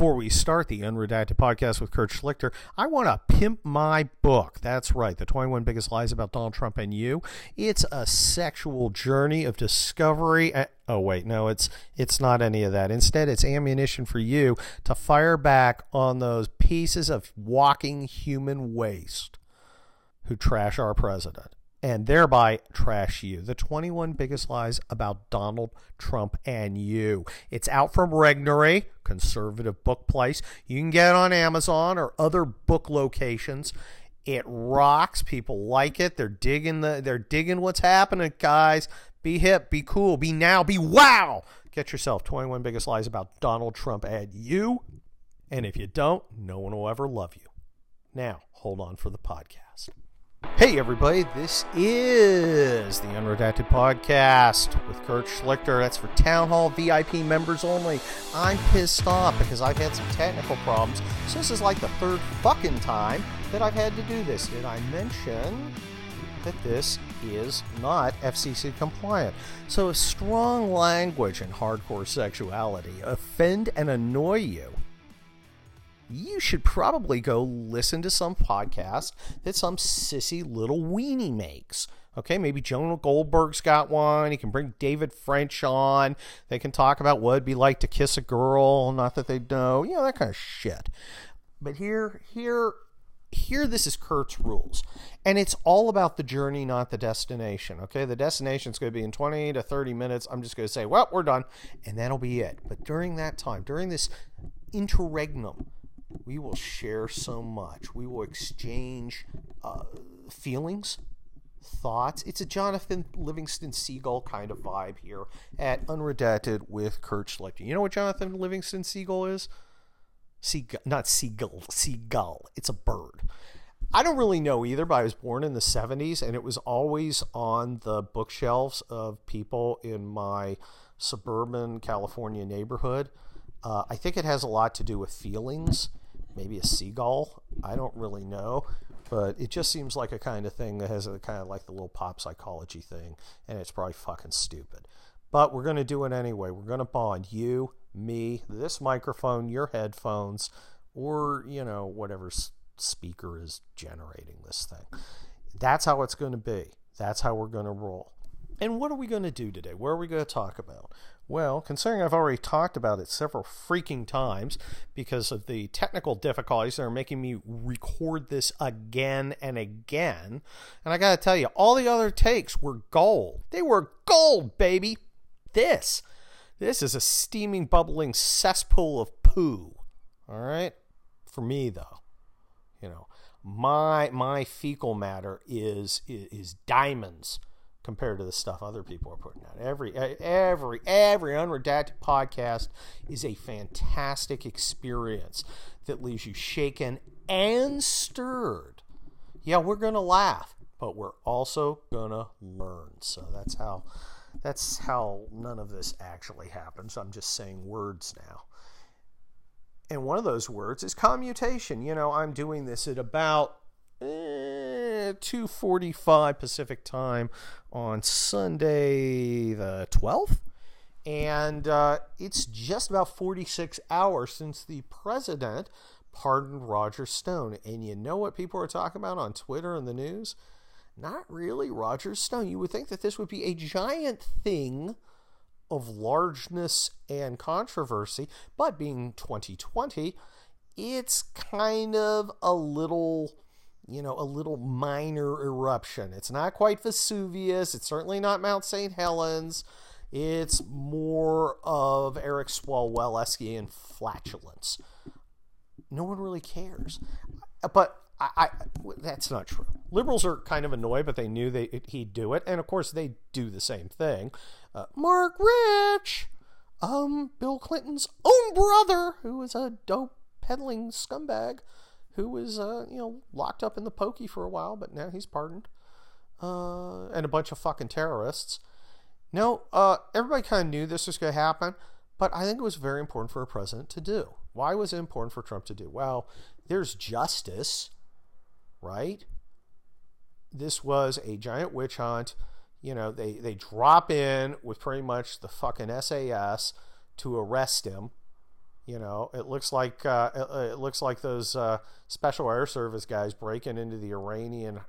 Before we start the Unredacted podcast with Kurt Schlichter, I want to pimp my book. That's right, The 21 Biggest Lies About Donald Trump and You. It's a sexual journey of discovery. Uh, oh wait, no, it's it's not any of that. Instead, it's ammunition for you to fire back on those pieces of walking human waste who trash our president and thereby trash you. The 21 biggest lies about Donald Trump and you. It's out from Regnery, conservative book place. You can get it on Amazon or other book locations. It rocks. People like it. They're digging the they're digging what's happening, guys. Be hip, be cool, be now, be wow. Get yourself 21 biggest lies about Donald Trump and you. And if you don't, no one will ever love you. Now, hold on for the podcast. Hey, everybody, this is the Unredacted Podcast with Kurt Schlichter. That's for Town Hall VIP members only. I'm pissed off because I've had some technical problems. So, this is like the third fucking time that I've had to do this. Did I mention that this is not FCC compliant? So, if strong language and hardcore sexuality offend and annoy you, you should probably go listen to some podcast that some sissy little weenie makes. Okay, maybe Jonah Goldberg's got one. He can bring David French on. They can talk about what it'd be like to kiss a girl, not that they know, you know, that kind of shit. But here, here, here, this is Kurt's rules. And it's all about the journey, not the destination. Okay, the destination is going to be in 20 to 30 minutes. I'm just going to say, well, we're done. And that'll be it. But during that time, during this interregnum, we will share so much. We will exchange uh, feelings, thoughts. It's a Jonathan Livingston Seagull kind of vibe here at Unredacted with Kurt Schlichter. You know what Jonathan Livingston Seagull is? Seagull, not seagull, seagull. It's a bird. I don't really know either, but I was born in the 70s and it was always on the bookshelves of people in my suburban California neighborhood. Uh, I think it has a lot to do with feelings maybe a seagull. I don't really know, but it just seems like a kind of thing that has a kind of like the little pop psychology thing, and it's probably fucking stupid. But we're going to do it anyway. We're going to bond you, me, this microphone, your headphones, or, you know, whatever speaker is generating this thing. That's how it's going to be. That's how we're going to roll. And what are we going to do today? What are we going to talk about? Well, considering I've already talked about it several freaking times because of the technical difficulties that are making me record this again and again, and I got to tell you, all the other takes were gold. They were gold, baby. This, this is a steaming, bubbling cesspool of poo. All right, for me though, you know, my my fecal matter is is, is diamonds compared to the stuff other people are putting out. Every every every unredacted podcast is a fantastic experience that leaves you shaken and stirred. Yeah, we're going to laugh, but we're also going to learn. So that's how that's how none of this actually happens. I'm just saying words now. And one of those words is commutation. You know, I'm doing this at about eh, 2:45 Pacific time on Sunday the 12th, and uh, it's just about 46 hours since the president pardoned Roger Stone. And you know what people are talking about on Twitter and the news? Not really Roger Stone. You would think that this would be a giant thing of largeness and controversy, but being 2020, it's kind of a little you know, a little minor eruption. It's not quite Vesuvius. It's certainly not Mount St. Helens. It's more of Eric Swalwell-esque flatulence. No one really cares. But I, I, that's not true. Liberals are kind of annoyed, but they knew they, he'd do it, and of course they do the same thing. Uh, Marc Rich, um, Bill Clinton's own brother, who is a dope peddling scumbag, who was uh, you know locked up in the pokey for a while, but now he's pardoned, uh, and a bunch of fucking terrorists. No, uh, everybody kind of knew this was going to happen, but I think it was very important for a president to do. Why was it important for Trump to do? Well, there's justice, right? This was a giant witch hunt. You know, they, they drop in with pretty much the fucking SAS to arrest him You know, it looks like uh, it, it, looks like those uh, special air service guys breaking into the Iranian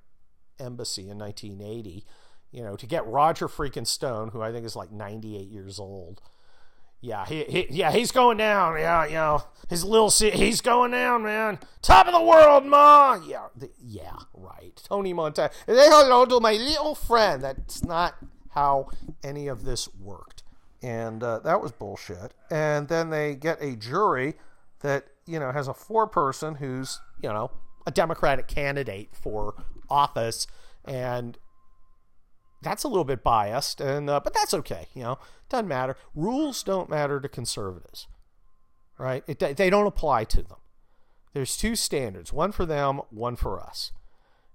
embassy in 1980. You know, to get Roger freaking Stone, who I think is like 98 years old. Yeah, he, he yeah he's going down. Yeah, you know his little he's going down, man. Top of the world, ma. Yeah, the, yeah, right. Tony Montana. They to my little friend. That's not how any of this worked, and uh, that was bullshit. And then they get a jury that you know has a four person who's you know a Democratic candidate for office, and that's a little bit biased, and uh, but that's okay. You know, doesn't matter. Rules don't matter to conservatives, right? It, they don't apply to them. There's two standards: one for them, one for us,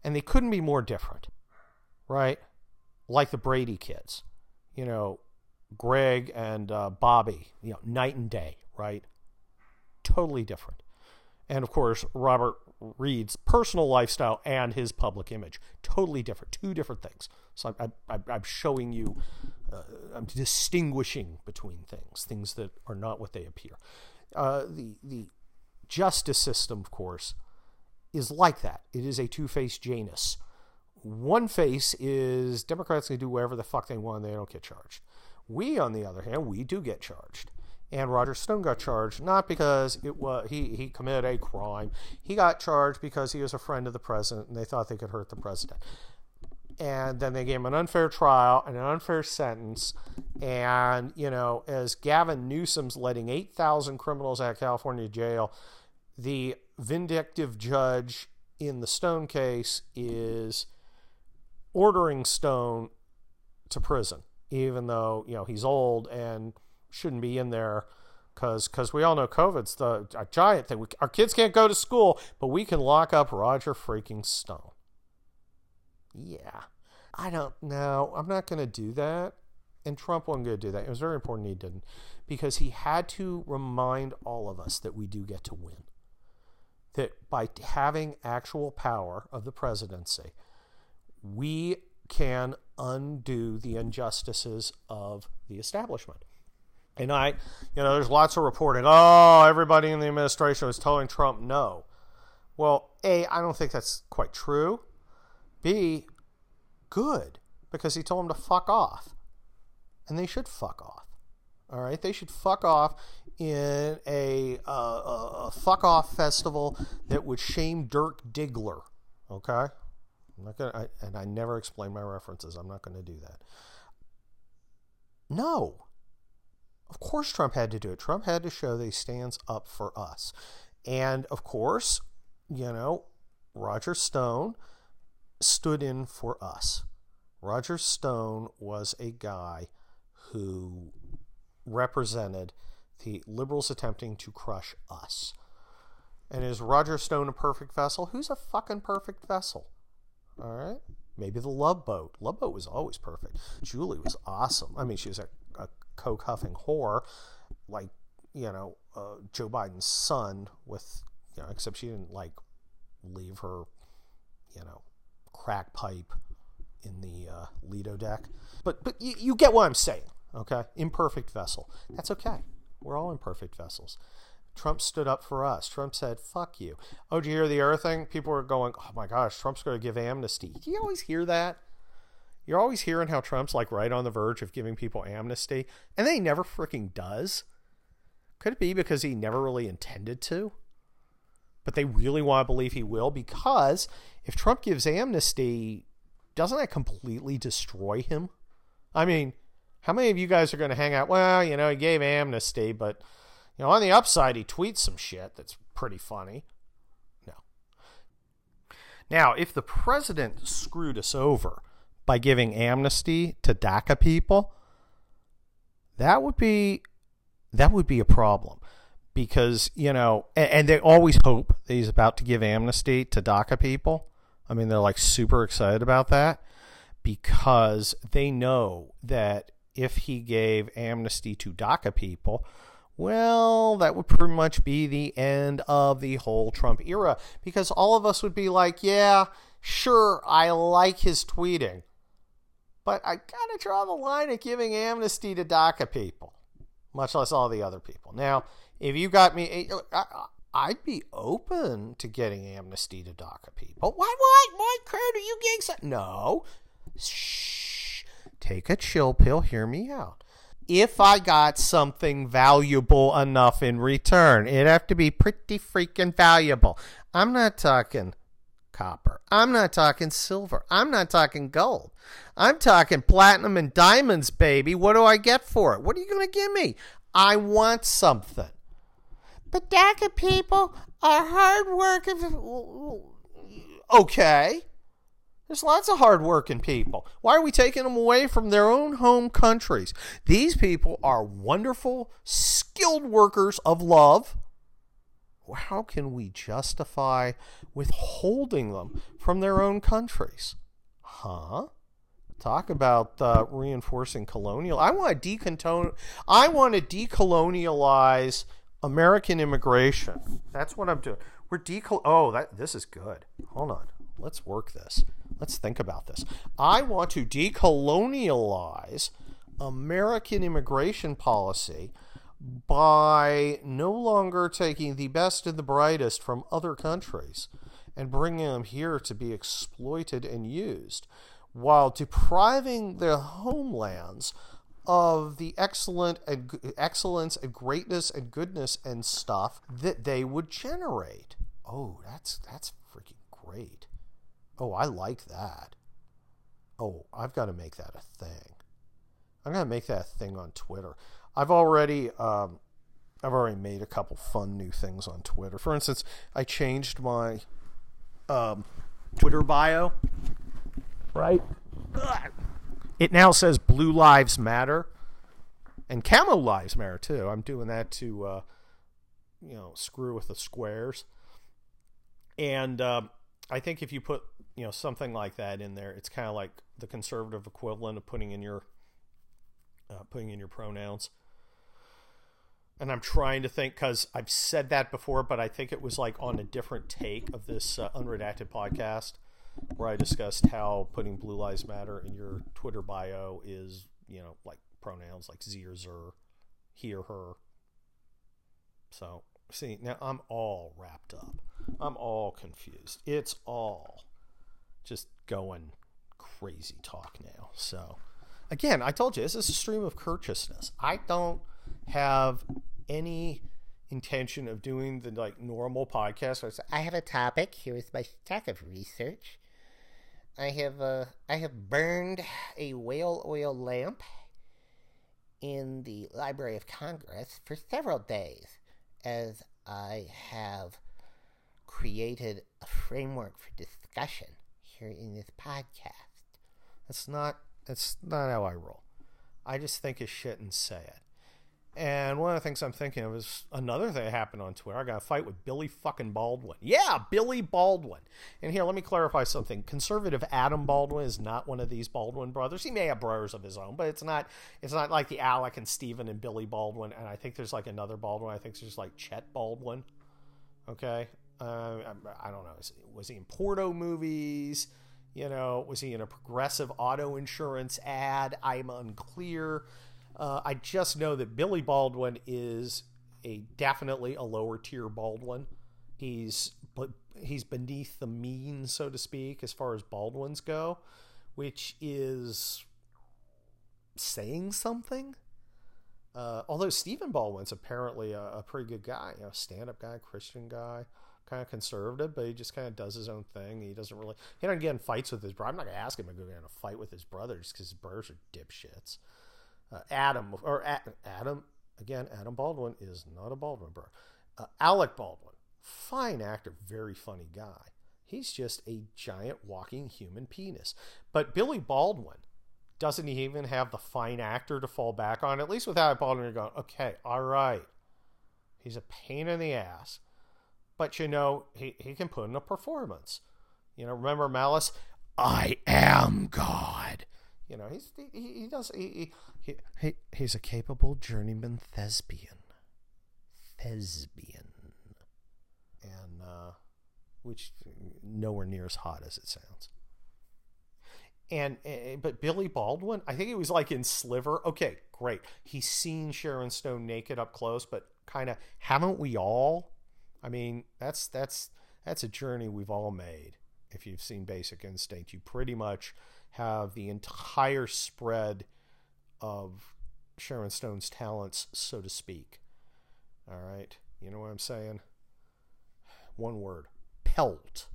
and they couldn't be more different, right? Like the Brady kids, you know, Greg and uh, Bobby, you know, night and day, right? Totally different. And of course, Robert Reed's personal lifestyle and his public image. Totally different, two different things. So I'm, I'm, I'm showing you, uh, I'm distinguishing between things, things that are not what they appear. Uh, the the justice system, of course, is like that. It is a two-faced Janus. One face is Democrats can do whatever the fuck they want; they don't get charged. We, on the other hand, we do get charged and Roger Stone got charged not because it was he he committed a crime. He got charged because he was a friend of the president, and they thought they could hurt the president. And then they gave him an unfair trial and an unfair sentence. And you know, as Gavin Newsom's letting eight thousand criminals out of California jail, the vindictive judge in the Stone case is ordering Stone to prison, even though you know he's old and shouldn't be in there because because we all know COVID's the a giant thing. We, our kids can't go to school, but we can lock up Roger freaking Stone. Yeah, I don't know. I'm not going to do that. And Trump wasn't going to do that. It was very important he didn't because he had to remind all of us that we do get to win. That by having actual power of the presidency, we can undo the injustices of the establishment. And I, you know, there's lots of reporting. Oh, everybody in the administration was telling Trump no. Well, A, I don't think that's quite true. B, good, because he told him to fuck off. And they should fuck off. All right? They should fuck off in a, uh, a fuck off festival that would shame Dirk Diggler. Okay? I'm not gonna, I, and I never explain my references. I'm not going to do that. No. Of course, Trump had to do it. Trump had to show that he stands up for us. And of course, you know, Roger Stone stood in for us. Roger Stone was a guy who represented the liberals attempting to crush us. And is Roger Stone a perfect vessel? Who's a fucking perfect vessel? All right. Maybe the Love Boat. Love Boat was always perfect. Julie was awesome. I mean, she was a, a coke huffing whore, like you know uh, Joe Biden's son. With you know, except she didn't like leave her, you know, crack pipe in the uh, Lido deck. But but you, you get what I'm saying, okay? Imperfect vessel. That's okay. We're all imperfect vessels. Trump stood up for us. Trump said, fuck you. Oh, did you hear the other thing? People were going, oh my gosh, Trump's going to give amnesty. Do you always hear that? You're always hearing how Trump's like right on the verge of giving people amnesty, and then he never freaking does. Could it be because he never really intended to? But they really want to believe he will because if Trump gives amnesty, doesn't that completely destroy him? I mean, how many of you guys are going to hang out? Well, you know, he gave amnesty, but you know, on the upside, he tweets some shit that's pretty funny. No. Now, if the president screwed us over by giving amnesty to DACA people, that would be that would be a problem because you know, and, and, they always hope that he's about to give amnesty to DACA people. I mean, they're like super excited about that because they know that if he gave amnesty to DACA people, well, that would pretty much be the end of the whole Trump era because all of us would be like, yeah, sure, I like his tweeting. But I got to draw the line at giving amnesty to DACA people, much less all the other people. Now, if you got me, eh, I, I'd be open to getting amnesty to DACA people. Why, why, why, Kurt, are you getting some? No. Shh. Take a chill pill. Hear me out. If I got something valuable enough in return, it'd have to be pretty freaking valuable. I'm not talking copper. I'm not talking silver. I'm not talking gold. I'm talking platinum and diamonds, baby. What do I get for it? What are you going to give me? I want something. But DACA people are hard working. Okay. There's lots of hardworking people. Why are we taking them away from their own home countries? These people are wonderful, skilled workers of love. How can we justify withholding them from their own countries? Huh? Talk about uh, reinforcing colonial. I want to decontone. I want to decolonialize American immigration. That's what I'm doing. We're decol. Oh, that this is good. Hold on. Let's work this. Let's think about this. I want to decolonialize American immigration policy by no longer taking the best and the brightest from other countries and bringing them here to be exploited and used while depriving their homelands of the excellent and excellence and greatness and goodness and stuff that they would generate. Oh, that's that's freaking great. Oh, I like that. Oh, I've got to make that a thing. I'm gonna make that a thing on Twitter. I've already um, I've already made a couple fun new things on Twitter. For instance, I changed my um, Twitter bio. Right. It now says Blue Lives Matter and Camo Lives Matter too. I'm doing that to uh, you know screw with the squares. And um, I think if you put you know something like that in there, it's kind of like the conservative equivalent of putting in your uh, putting in your pronouns. And I'm trying to think because I've said that before, but I think it was like on a different take of this uh, unredacted podcast where I discussed how putting Blue Lives Matter in your Twitter bio is, you know, like pronouns like Z or Zer, he or her. So, see, now I'm all wrapped up. I'm all confused. It's all just going crazy talk now. So, again, I told you this is a stream of courteousness. I don't have any intention of doing the like normal podcast where I have a topic. Here is my stack of research. I have uh, I have burned a whale oil lamp in the Library of Congress for several days as I have created a framework for discussion here in this podcast. That's not that's not how I roll. I just think of shit and say it. And one of the things I'm thinking of is another thing that happened on Twitter. I got a fight with Billy fucking Baldwin. Yeah, Billy Baldwin. And here, let me clarify something. Conservative Adam Baldwin is not one of these Baldwin brothers. He may have brothers of his own, but it's not. It's not like the Alec and Stephen and Billy Baldwin. And I think there's like another Baldwin. I think there's like Chet Baldwin. Okay, uh, I don't know. Was he in Porto movies? You know, was he in a progressive auto insurance ad? I'm unclear. Uh, I just know that Billy Baldwin is a definitely a lower tier Baldwin. He's but he's beneath the mean, so to speak, as far as Baldwins go, which is saying something. Uh, although Stephen Baldwin's apparently a, a pretty good guy, you know, stand-up guy, Christian guy, kind of conservative, but he just kind of does his own thing. He doesn't really he doesn't get in fights with his brother. I'm not gonna ask him to go in a fight with his brothers because his brothers are dipshits. Uh, Adam or Adam again. Adam Baldwin is not a Baldwin brother. Uh, Alec Baldwin, fine actor, very funny guy. He's just a giant walking human penis. But Billy Baldwin doesn't he even have the fine actor to fall back on. At least with Alec Baldwin, you're going, okay, all right. He's a pain in the ass. But you know, he, he can put in a performance. You know, remember Malice? I am God. You know, he's he, he does he, he, he he's a capable journeyman thespian, thespian, and uh, which nowhere near as hot as it sounds. And uh, but Billy Baldwin, I think he was like in Sliver. Okay, great. He's seen Sharon Stone naked up close, but kind of haven't we all? I mean, that's that's that's a journey we've all made. If you've seen Basic Instinct, you pretty much have the entire spread of Sharon Stone's talents, so to speak. All right, you know what I'm saying? One word: pelt.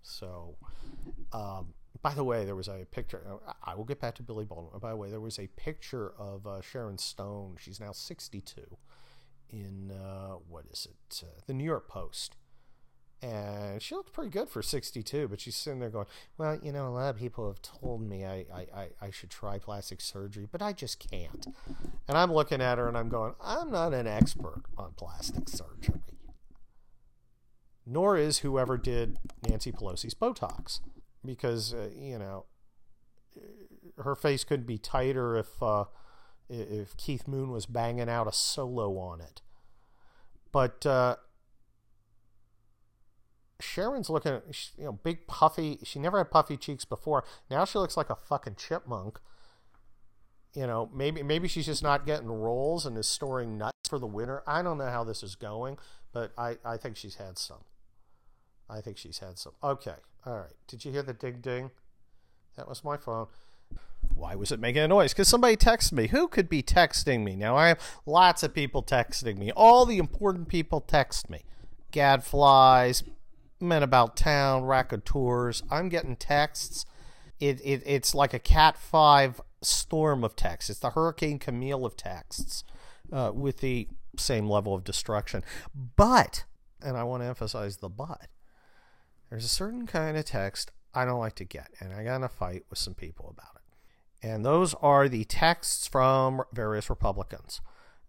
So, um, by the way, there was a picture. I will get back to Billy Baldwin. By the way, there was a picture of uh, Sharon Stone. She's now 62 in uh, what is it? Uh, the New York Post. And she looked pretty good for 62, but she's sitting there going, Well, you know, a lot of people have told me I, I, I, should try plastic surgery, but I just can't. And I'm looking at her and I'm going, I'm not an expert on plastic surgery. Nor is whoever did Nancy Pelosi's Botox because uh, you know her face couldn't be tighter if uh, if Keith Moon was banging out a solo on it. But uh, Sharon's looking, you know, big puffy. She never had puffy cheeks before. Now she looks like a fucking chipmunk. You know, maybe maybe she's just not getting rolls and is storing nuts for the winter. I don't know how this is going, but I, I think she's had some. I think she's had some. Okay. All right. Did you hear the ding ding? That was my phone. Why was it making a noise? Because somebody texted me. Who could be texting me? Now, I have lots of people texting me. All the important people text me. Gadflies, men about town, raconteurs. I'm getting texts. It, it It's like a Cat 5 storm of texts. It's the Hurricane Camille of texts uh, with the same level of destruction. But, and I want to emphasize the but, there's a certain kind of text I don't like to get, and I got in a fight with some people about it. And those are the texts from various Republicans.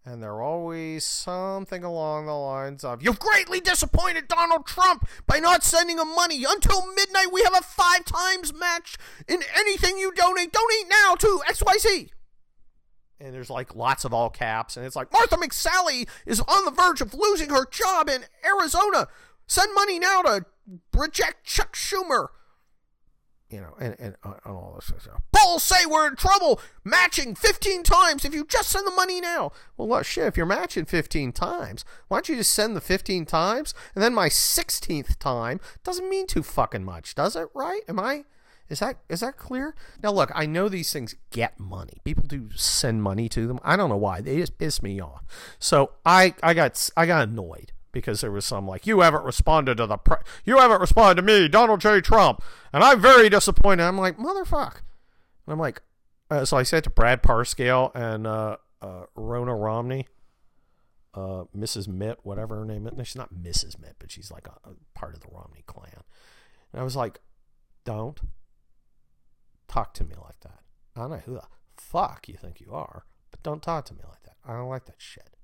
And they're always something along the lines of You've greatly disappointed Donald Trump by not sending him money. Until midnight, we have a five times match in anything you donate. Donate now to XYZ. And there's like lots of all caps. And it's like Martha McSally is on the verge of losing her job in Arizona. Send money now to reject Chuck Schumer. You know, and, and, uh, all this stuff. Bulls say we're in trouble matching 15 times if you just send the money now. Well, look, shit, if you're matching 15 times, why don't you just send the 15 times? And then my 16th time doesn't mean too fucking much, does it, right? Am I. Is that is that clear? Now look, I know these things get money. People do send money to them. I don't know why. They just piss me off. So I I got I got annoyed because there was some like you haven't responded to the pre- you haven't responded to me, Donald J. Trump, and I'm very disappointed. I'm like motherfuck, and I'm like, uh, so I said to Brad Parscale and uh, uh, Ronna Romney, uh, Mrs. Mitt, whatever her name is. No, she's not Mrs. Mitt, but she's like a, a part of the Romney clan. And I was like, don't talk to me like that. I don't know who the fuck you think you are, but don't talk to me like that. I don't like that shit.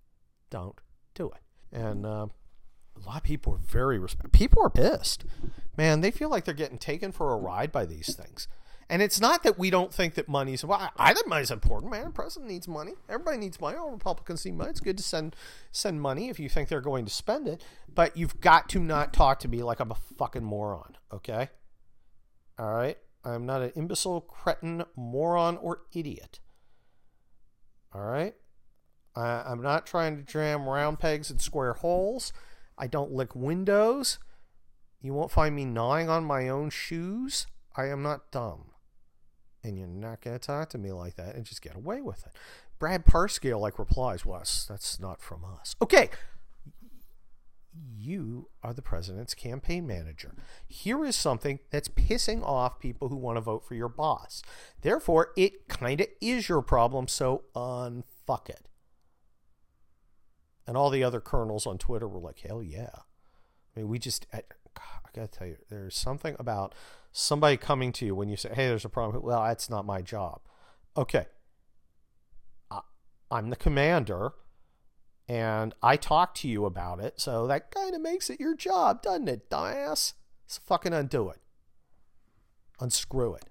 Don't do it. And uh, a lot of people are very respect. People are pissed, man. They feel like they're getting taken for a ride by these things. And it's not that we don't think that money's well. I think money's important, man. The president needs money. Everybody needs money. All Republicans need money. It's good to send send money if you think they're going to spend it, but you've got to not talk to me like I'm a fucking moron. Okay. All right. I'm not an imbecile, cretin, moron, or idiot. All right. I, I'm not trying to jam round pegs in square holes. I don't lick windows. You won't find me gnawing on my own shoes. I am not dumb. And you're not going to talk to me like that and just get away with it. Brad Parscale like replies, well, that's not from us. Okay. You are the president's campaign manager. Here is something that's pissing off people who want to vote for your boss. Therefore, it kind of is your problem, so unfuck it. And all the other colonels on Twitter were like, hell yeah. I mean, we just, I, I got to tell you, there's something about somebody coming to you when you say, hey, there's a problem. Well, that's not my job. Okay. I, I'm the commander and I talk to you about it. So that kind of makes it your job, doesn't it, dumbass? So fucking undo it. Unscrew it.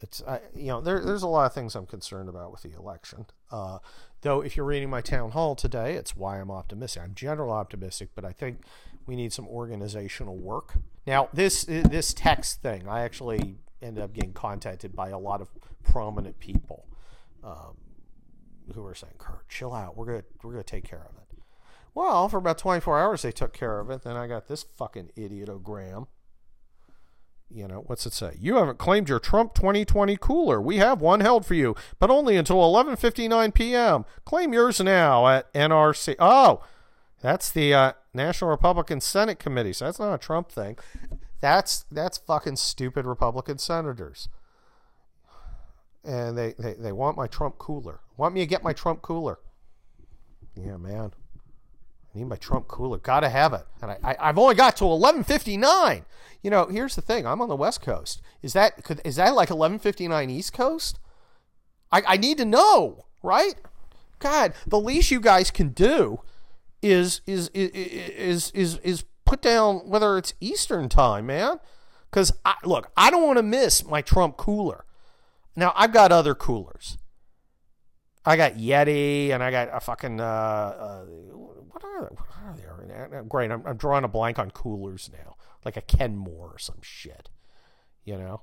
It's I, you know there, there's a lot of things I'm concerned about with the election. Uh, though if you're reading my town hall today, it's why I'm optimistic. I'm general optimistic, but I think we need some organizational work. Now this this text thing, I actually ended up getting contacted by a lot of prominent people. Um, who were saying, "Kurt, chill out. We're gonna we're gonna take care of it." Well, for about 24 hours they took care of it. Then I got this fucking idiotogram. You know, what's it say? You haven't claimed your Trump 2020 cooler. We have one held for you, but only until 11:59 p.m. Claim yours now at NRC. Oh, that's the uh, National Republican Senate Committee. So that's not a Trump thing. That's that's fucking stupid Republican senators. And they, they, they want my Trump cooler. Want me to get my Trump cooler. Yeah, man. I need my Trump cooler. Gotta have it. And I, I, have only got to 11:59. You know, here's the thing. I'm on the West Coast. Is that could is that like 11:59 East Coast? I, I need to know, right? God, the least you guys can do is is is is is, is put down whether it's Eastern time, man. Because look, I don't want to miss my Trump cooler. Now I've got other coolers. I got Yeti and I got a fucking uh, uh, what are they? What are they? Great, I'm, I'm drawing a blank on coolers now, like a Kenmore or some shit, you know.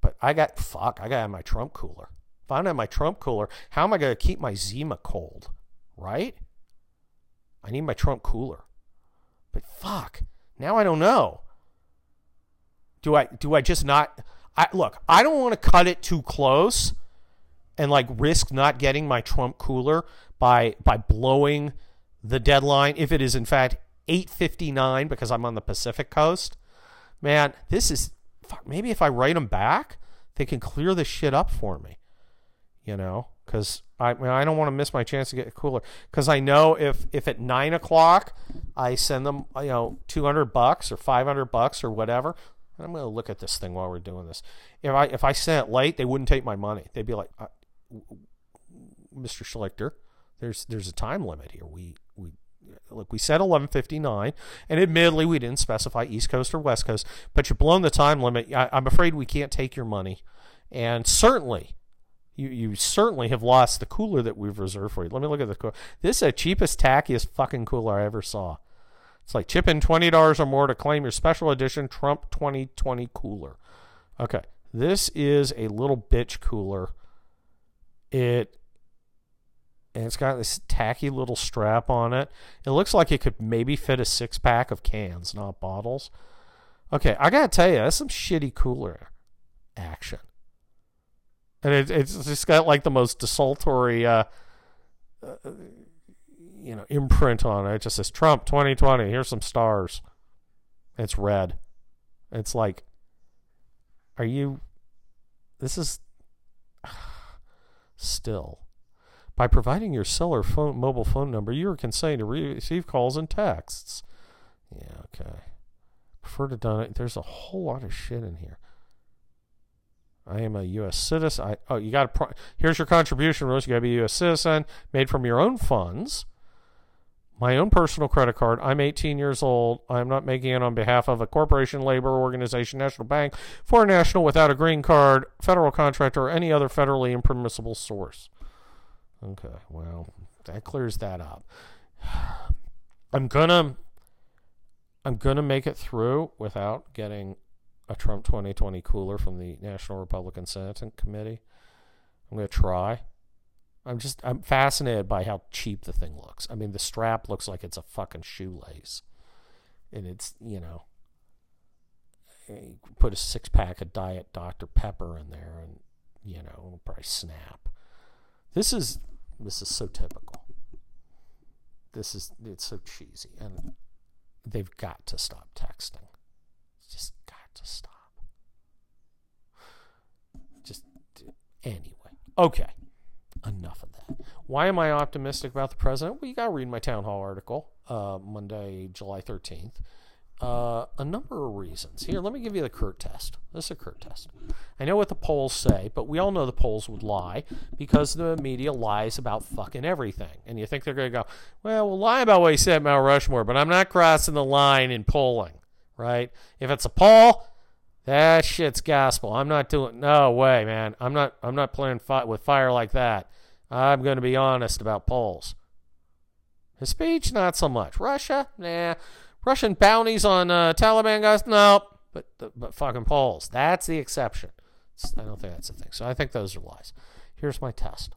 But I got fuck, I got my Trump cooler. If I don't have my Trump cooler, how am I going to keep my Zima cold? Right? I need my Trump cooler. But fuck, now I don't know. Do I do I just not? I look. I don't want to cut it too close and like risk not getting my Trump cooler by by blowing the deadline if it is in fact 8:59 because I'm on the Pacific coast. Man, this is fuck, maybe if I write them back, they can clear this shit up for me. You know, because I I don't want to miss my chance to get cooler because I know if if at nine o'clock I send them you know two hundred bucks or five hundred bucks or whatever, I'm going to look at this thing while we're doing this. If I if I sent it late, they wouldn't take my money. They'd be like, uh, Mr. Schlichter, there's there's a time limit here. We look we said 11:59, and admittedly we didn't specify East Coast or West Coast, but you're blown the time limit. I, I'm afraid we can't take your money, and certainly. You, you certainly have lost the cooler that we've reserved for you. Let me look at the cooler. This is the cheapest, tackiest fucking cooler I ever saw. It's like chip in twenty dollars or more to claim your special edition Trump 2020 cooler. Okay, this is a little bitch cooler. It and it's got this tacky little strap on it. It looks like it could maybe fit a six pack of cans, not bottles. Okay, I gotta tell you, that's some shitty cooler action. And it, it's just got like the most desultory, uh, uh, you know, imprint on it. It just says Trump 2020. Here's some stars. It's red. It's like, are you? This is still by providing your seller phone, mobile phone number, you are consenting to receive calls and texts. Yeah, okay. Prefer to donate. There's a whole lot of shit in here. I am a U.S. citizen. I, oh, you got to. Pro- Here's your contribution, Rose. You got to be a U.S. citizen, made from your own funds. My own personal credit card. I'm 18 years old. I'm not making it on behalf of a corporation, labor organization, national bank, foreign national without a green card, federal contractor, or any other federally impermissible source. Okay, well, that clears that up. I'm gonna I'm gonna make it through without getting a Trump 2020 cooler from the National Republican Senate Committee. I'm gonna try. I'm just I'm fascinated by how cheap the thing looks. I mean, the strap looks like it's a fucking shoelace, and it's you know, you put a six pack of Diet Dr Pepper in there, and you know, it'll probably snap. This is this is so typical. This is it's so cheesy, and they've got to stop texting. It's just got to stop. Just anyway. Okay. Enough of that. Why am I optimistic about the president? Well, you got to read my town hall article, uh, Monday, July 13th. Uh, a number of reasons. Here, let me give you the Kurt test. This is a Kurt test. I know what the polls say, but we all know the polls would lie because the media lies about fucking everything. And you think they're going to go, well, we'll lie about what he said Mount Rushmore, but I'm not crossing the line in polling, right? If it's a poll, that shit's gospel. I'm not doing. No way, man. I'm not. I'm not playing fi- with fire like that. I'm going to be honest about polls. His speech, not so much. Russia, nah. Russian bounties on uh, Taliban guys? No, but but fucking polls. That's the exception. I don't think that's the thing. So I think those are lies. Here's my test.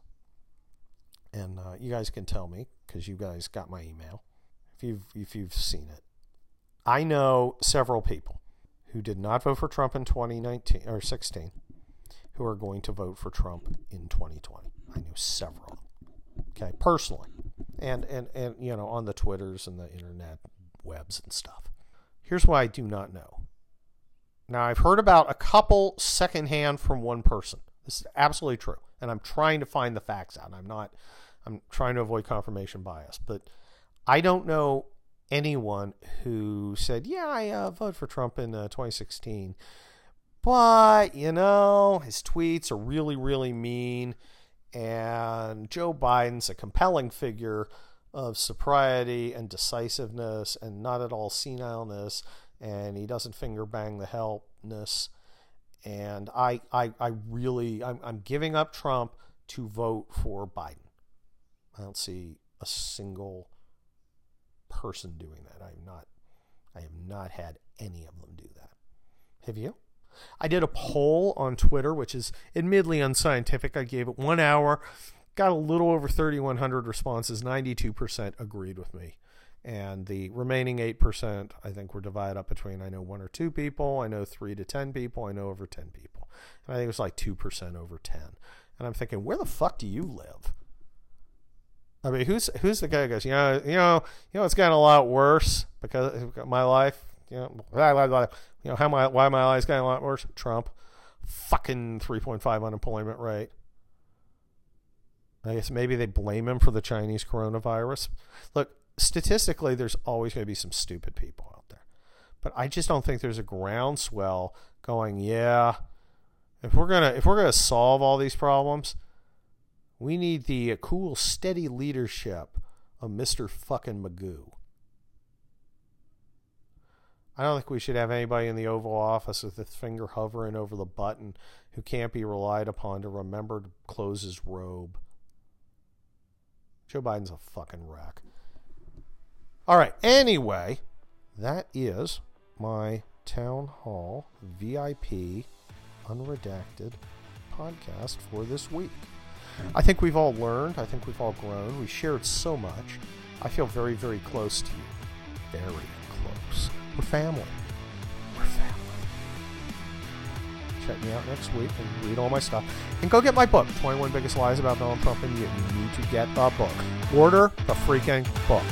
and uh, you guys can tell me because you guys got my email if you've if you've seen it. I know several people who did not vote for Trump in 2019 or 16 who are going to vote for Trump in 2020. I know several. Okay, personally, and and and you know on the twitters and the internet webs and stuff. Here's what I do not know. Now I've heard about a couple secondhand from one person. This is absolutely true, and I'm trying to find the facts out. I'm not. I'm trying to avoid confirmation bias, but I don't know anyone who said, "Yeah, I uh, voted for Trump in uh, 2016," but you know his tweets are really, really mean, and Joe Biden's a compelling figure of sobriety and decisiveness, and not at all senileness, and he doesn't finger bang the helpness. And I, I, I really, I'm, I'm giving up Trump to vote for Biden. I don't see a single person doing that. I am not I have not had any of them do that. Have you? I did a poll on Twitter, which is admittedly unscientific. I gave it one hour, got a little over 3,100 responses. 92% agreed with me. And the remaining 8%, I think, were divided up between I know one or two people, I know three to 10 people, I know over 10 people. And I think it was like 2% over 10. And I'm thinking, where the fuck do you live? I mean, who's who's the guy who goes, you know, you know, you know, it's gotten a lot worse because my life, you know, blah, blah, blah, you know, how my why my life's gotten a lot worse. Trump, fucking three point five unemployment rate. I guess maybe they blame him for the Chinese coronavirus. Look, statistically, there's always going to be some stupid people out there, but I just don't think there's a groundswell going. Yeah, if we're gonna if we're gonna solve all these problems we need the cool, steady leadership of Mr. fucking Magoo. I don't think we should have anybody in the Oval Office with his finger hovering over the button who can't be relied upon to remember to close his robe. Joe Biden's a fucking wreck. All right. Anyway, that is my town hall VIP unredacted podcast for this week. I think we've all learned. I think we've all grown. We shared so much. I feel very, very close to you. Very close. We're family. Check me out next week and read all my stuff. And go get my book, 21 Biggest Lies About Donald Trump and You. You need to get the book. Order the freaking book.